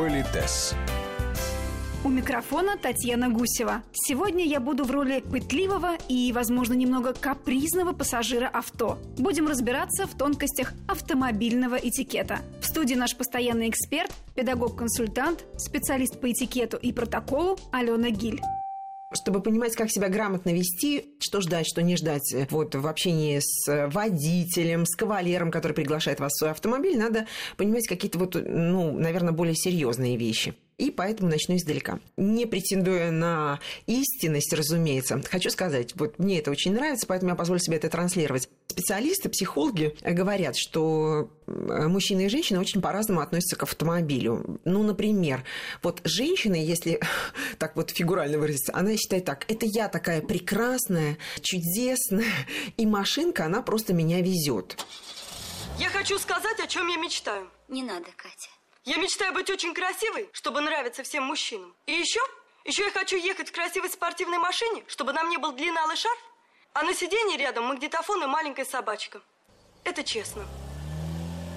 Политес. У микрофона Татьяна Гусева. Сегодня я буду в роли пытливого и, возможно, немного капризного пассажира авто. Будем разбираться в тонкостях автомобильного этикета. В студии наш постоянный эксперт, педагог-консультант, специалист по этикету и протоколу Алена Гиль чтобы понимать, как себя грамотно вести, что ждать, что не ждать вот, в общении с водителем, с кавалером, который приглашает вас в свой автомобиль, надо понимать какие-то вот, ну, наверное, более серьезные вещи и поэтому начну издалека. Не претендуя на истинность, разумеется, хочу сказать, вот мне это очень нравится, поэтому я позволю себе это транслировать. Специалисты, психологи говорят, что э, мужчины и женщины очень по-разному относятся к автомобилю. Ну, например, вот женщина, если так вот фигурально выразиться, она считает так, это я такая прекрасная, чудесная, и машинка, она просто меня везет. Я хочу сказать, о чем я мечтаю. Не надо, Катя. Я мечтаю быть очень красивой, чтобы нравиться всем мужчинам. И еще, еще я хочу ехать в красивой спортивной машине, чтобы на мне был длинный алый шарф, а на сиденье рядом магнитофон и маленькая собачка. Это честно.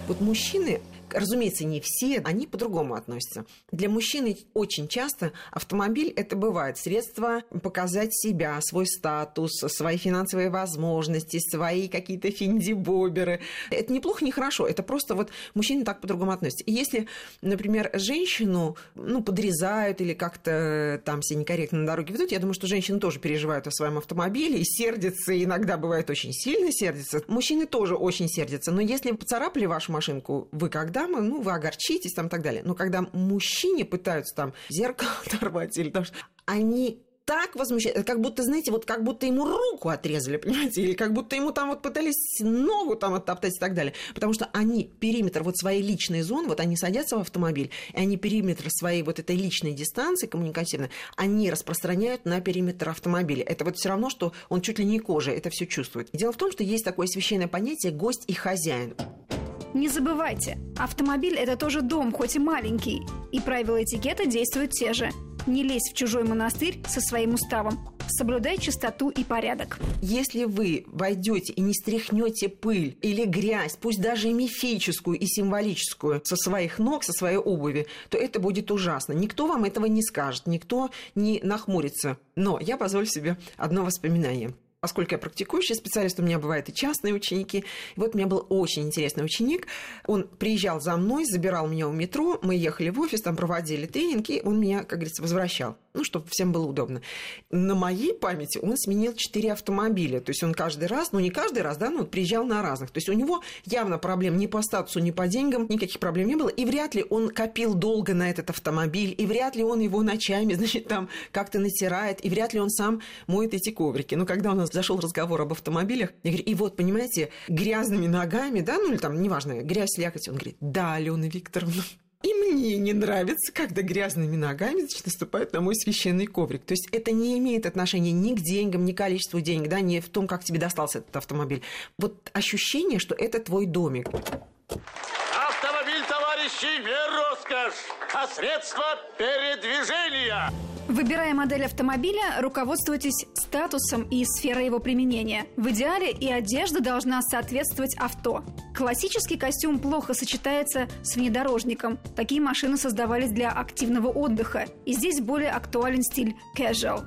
Вот мужчины разумеется, не все, они по-другому относятся. Для мужчины очень часто автомобиль это бывает средство показать себя, свой статус, свои финансовые возможности, свои какие-то финди-боберы. Это неплохо, не хорошо. Это просто вот мужчины так по-другому относятся. И если, например, женщину ну, подрезают или как-то там все некорректно на дороге ведут, я думаю, что женщины тоже переживают о своем автомобиле и сердятся, и иногда бывает очень сильно сердятся. Мужчины тоже очень сердятся. Но если поцарапали вашу машинку, вы когда дамы, ну, вы огорчитесь там и так далее. Но когда мужчине пытаются там зеркало оторвать или там, они так возмущает, как будто, знаете, вот как будто ему руку отрезали, понимаете, или как будто ему там вот пытались ногу там оттоптать и так далее. Потому что они периметр вот своей личной зоны, вот они садятся в автомобиль, и они периметр своей вот этой личной дистанции коммуникативной, они распространяют на периметр автомобиля. Это вот все равно, что он чуть ли не кожей это все чувствует. Дело в том, что есть такое священное понятие гость и хозяин. Не забывайте, автомобиль – это тоже дом, хоть и маленький. И правила этикета действуют те же. Не лезь в чужой монастырь со своим уставом. Соблюдай чистоту и порядок. Если вы войдете и не стряхнете пыль или грязь, пусть даже и мифическую, и символическую, со своих ног, со своей обуви, то это будет ужасно. Никто вам этого не скажет, никто не нахмурится. Но я позволю себе одно воспоминание поскольку я практикующий специалист, у меня бывают и частные ученики. И вот у меня был очень интересный ученик. Он приезжал за мной, забирал меня у метро, мы ехали в офис, там проводили тренинг, и он меня, как говорится, возвращал ну, чтобы всем было удобно. На моей памяти он сменил 4 автомобиля. То есть он каждый раз, ну не каждый раз, да, но он приезжал на разных. То есть у него явно проблем ни по статусу, ни по деньгам, никаких проблем не было. И вряд ли он копил долго на этот автомобиль, и вряд ли он его ночами, значит, там как-то натирает, и вряд ли он сам моет эти коврики. Но когда у нас зашел разговор об автомобилях, я говорю, и вот, понимаете, грязными ногами, да, ну или там, неважно, грязь, слякоть, он говорит, да, Алена Викторовна, и мне не нравится, когда грязными ногами значит, наступают на мой священный коврик. То есть это не имеет отношения ни к деньгам, ни к количеству денег, да, ни в том, как тебе достался этот автомобиль. Вот ощущение, что это твой домик. Автомобиль, товарищи, не роскошь, а средство передвижения. Выбирая модель автомобиля, руководствуйтесь статусом и сферой его применения. В идеале и одежда должна соответствовать авто. Классический костюм плохо сочетается с внедорожником. Такие машины создавались для активного отдыха, и здесь более актуален стиль casual.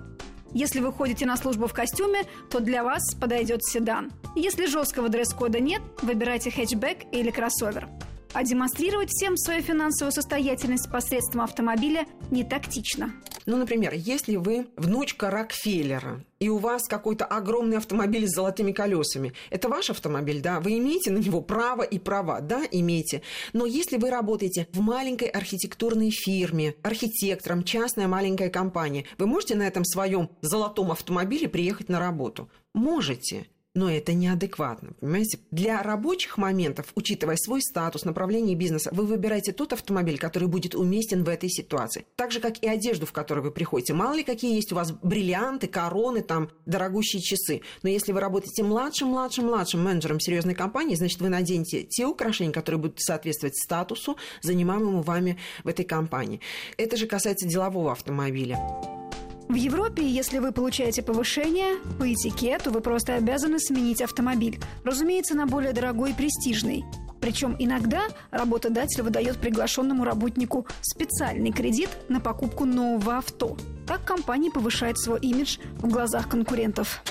Если вы ходите на службу в костюме, то для вас подойдет седан. Если жесткого дресс-кода нет, выбирайте хэтчбэк или кроссовер. А демонстрировать всем свою финансовую состоятельность посредством автомобиля не тактично. Ну, например, если вы внучка Рокфеллера, и у вас какой-то огромный автомобиль с золотыми колесами. Это ваш автомобиль, да? Вы имеете на него право и права, да, имеете. Но если вы работаете в маленькой архитектурной фирме, архитектором, частная маленькая компания, вы можете на этом своем золотом автомобиле приехать на работу? Можете но это неадекватно, понимаете? Для рабочих моментов, учитывая свой статус, направление бизнеса, вы выбираете тот автомобиль, который будет уместен в этой ситуации. Так же, как и одежду, в которой вы приходите. Мало ли, какие есть у вас бриллианты, короны, там, дорогущие часы. Но если вы работаете младшим, младшим, младшим менеджером серьезной компании, значит, вы наденете те украшения, которые будут соответствовать статусу, занимаемому вами в этой компании. Это же касается делового автомобиля. В Европе, если вы получаете повышение, по этикету вы просто обязаны сменить автомобиль. Разумеется, на более дорогой и престижный. Причем иногда работодатель выдает приглашенному работнику специальный кредит на покупку нового авто. Так компания повышает свой имидж в глазах конкурентов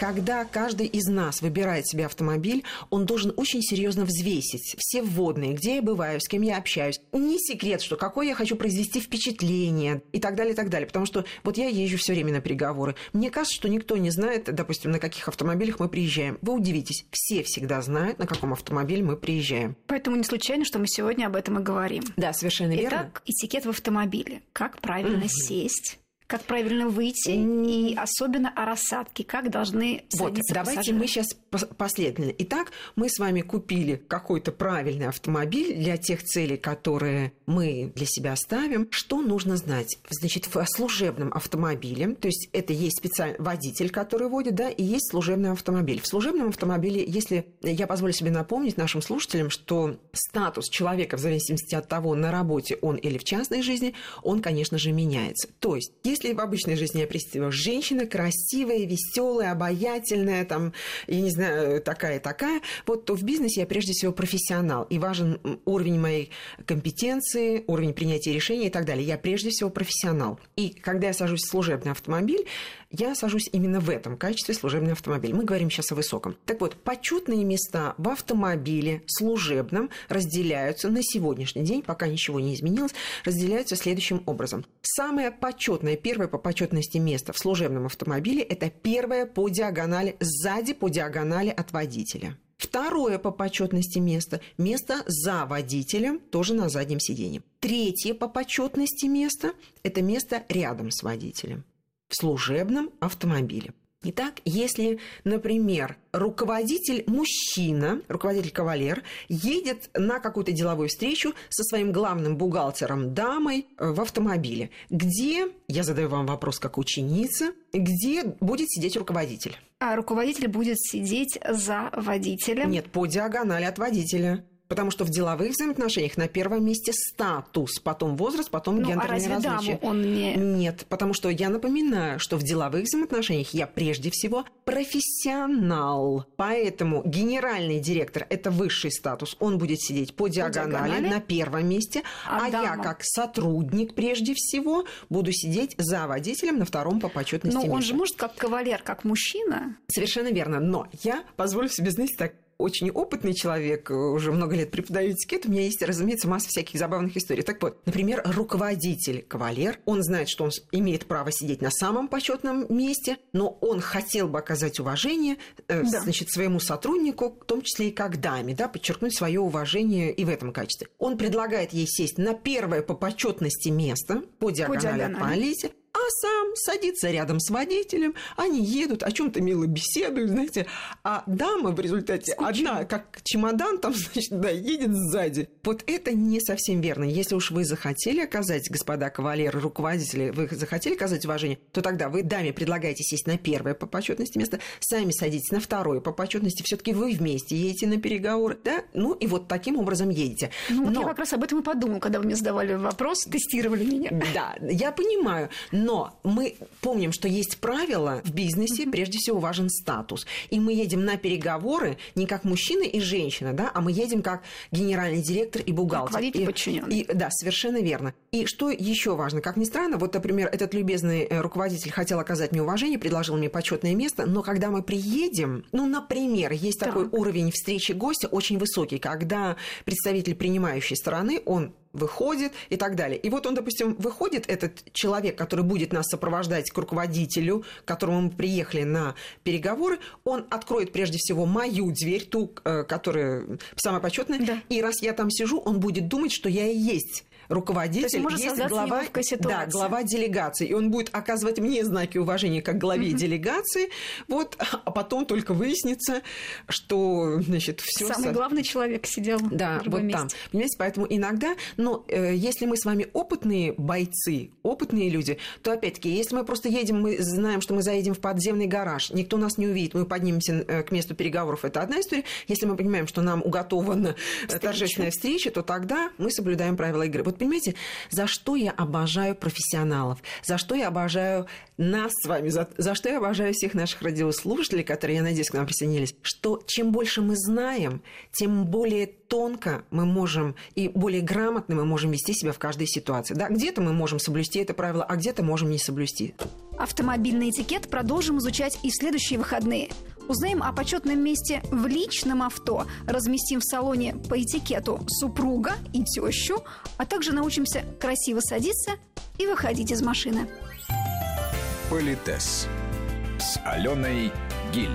когда каждый из нас выбирает себе автомобиль, он должен очень серьезно взвесить все вводные, где я бываю, с кем я общаюсь. Не секрет, что какое я хочу произвести впечатление и так далее, и так далее. Потому что вот я езжу все время на переговоры. Мне кажется, что никто не знает, допустим, на каких автомобилях мы приезжаем. Вы удивитесь, все всегда знают, на каком автомобиле мы приезжаем. Поэтому не случайно, что мы сегодня об этом и говорим. Да, совершенно Итак, верно. Итак, этикет в автомобиле. Как правильно Мгм. сесть, как правильно выйти, и особенно о рассадке, как должны Вот, давайте пассажиры. мы сейчас последовательно. Итак, мы с вами купили какой-то правильный автомобиль для тех целей, которые мы для себя ставим. Что нужно знать? Значит, в служебном автомобиле, то есть это есть специальный водитель, который водит, да, и есть служебный автомобиль. В служебном автомобиле, если я позволю себе напомнить нашим слушателям, что статус человека в зависимости от того, на работе он или в частной жизни, он, конечно же, меняется. То есть, если в обычной жизни я представляю женщина красивая, веселая, обаятельная, там, я не знаю, такая-такая, вот то в бизнесе я прежде всего профессионал, и важен уровень моей компетенции, уровень принятия решений и так далее. Я прежде всего профессионал. И когда я сажусь в служебный автомобиль, я сажусь именно в этом качестве служебный автомобиль. Мы говорим сейчас о высоком. Так вот, почетные места в автомобиле служебном разделяются на сегодняшний день, пока ничего не изменилось, разделяются следующим образом. Самое почетное, первое по почетности место в служебном автомобиле – это первое по диагонали, сзади по диагонали от водителя. Второе по почетности место – место за водителем, тоже на заднем сиденье. Третье по почетности место – это место рядом с водителем в служебном автомобиле. Итак, если, например, руководитель мужчина, руководитель кавалер, едет на какую-то деловую встречу со своим главным бухгалтером дамой в автомобиле, где, я задаю вам вопрос как ученица, где будет сидеть руководитель? А руководитель будет сидеть за водителем? Нет, по диагонали от водителя. Потому что в деловых взаимоотношениях на первом месте статус, потом возраст, потом ну, гендерные а разве различия. Даму он не... Нет, потому что я напоминаю, что в деловых взаимоотношениях я прежде всего профессионал. Поэтому генеральный директор – это высший статус. Он будет сидеть по диагонали, по диагонали? на первом месте. А, а я, как сотрудник, прежде всего, буду сидеть за водителем на втором по почетности Но месте. он же может как кавалер, как мужчина. Совершенно верно. Но я позволю себе, знаете, так очень опытный человек, уже много лет преподаю этикет, у меня есть, разумеется, масса всяких забавных историй. Так вот, например, руководитель кавалер, он знает, что он имеет право сидеть на самом почетном месте, но он хотел бы оказать уважение э, да. значит, своему сотруднику, в том числе и как даме, да, подчеркнуть свое уважение и в этом качестве. Он предлагает ей сесть на первое по почетности место по диагонали, по диагонали. от полиции, а сам садится рядом с водителем, они едут, о чем-то мило беседуют, знаете, а дама в результате Скучно. одна, как чемодан там, значит, да, едет сзади. Вот это не совсем верно. Если уж вы захотели оказать, господа кавалеры, руководители, вы захотели оказать уважение, то тогда вы даме предлагаете сесть на первое по почетности место, сами садитесь на второе по почетности, все-таки вы вместе едете на переговоры, да, ну и вот таким образом едете. Ну, вот Но... я как раз об этом и подумала, когда вы мне задавали вопрос, тестировали меня. Да, я понимаю. Но мы помним, что есть правила в бизнесе, прежде всего важен статус. И мы едем на переговоры не как мужчина и женщина, да, а мы едем как генеральный директор и бухгалтер. Руководитель и, подчиненный. И, да, совершенно верно. И что еще важно? Как ни странно, вот, например, этот любезный руководитель хотел оказать мне уважение, предложил мне почетное место, но когда мы приедем, ну, например, есть так. такой уровень встречи гостя очень высокий, когда представитель принимающей стороны, он выходит и так далее. И вот он, допустим, выходит, этот человек, который будет нас сопровождать к руководителю, к которому мы приехали на переговоры, он откроет прежде всего мою дверь, ту, э, которая самая почетная, да. и раз я там сижу, он будет думать, что я и есть руководитель, есть, есть глава, да, глава делегации, и он будет оказывать мне знаки уважения как главе mm-hmm. делегации, вот, а потом только выяснится, что, значит, все. Самый со... главный человек сидел. Да, вот месте. там, понимаете, поэтому иногда, но э, если мы с вами опытные бойцы, опытные люди, то опять-таки, если мы просто едем, мы знаем, что мы заедем в подземный гараж, никто нас не увидит, мы поднимемся э, к месту переговоров, это одна история. Если мы понимаем, что нам уготована встреча. торжественная встреча, то тогда мы соблюдаем правила игры. Вот понимаете, за что я обожаю профессионалов, за что я обожаю нас с вами, за, за что я обожаю всех наших радиослушателей, которые, я надеюсь, к нам присоединились, что чем больше мы знаем, тем более тонко мы можем и более грамотно мы можем вести себя в каждой ситуации. Да, где-то мы можем соблюсти это правило, а где-то можем не соблюсти. Автомобильный этикет продолжим изучать и в следующие выходные. Узнаем о почетном месте в личном авто, разместим в салоне по этикету супруга и тещу, а также научимся красиво садиться и выходить из машины. Политес с Аленой Гиль.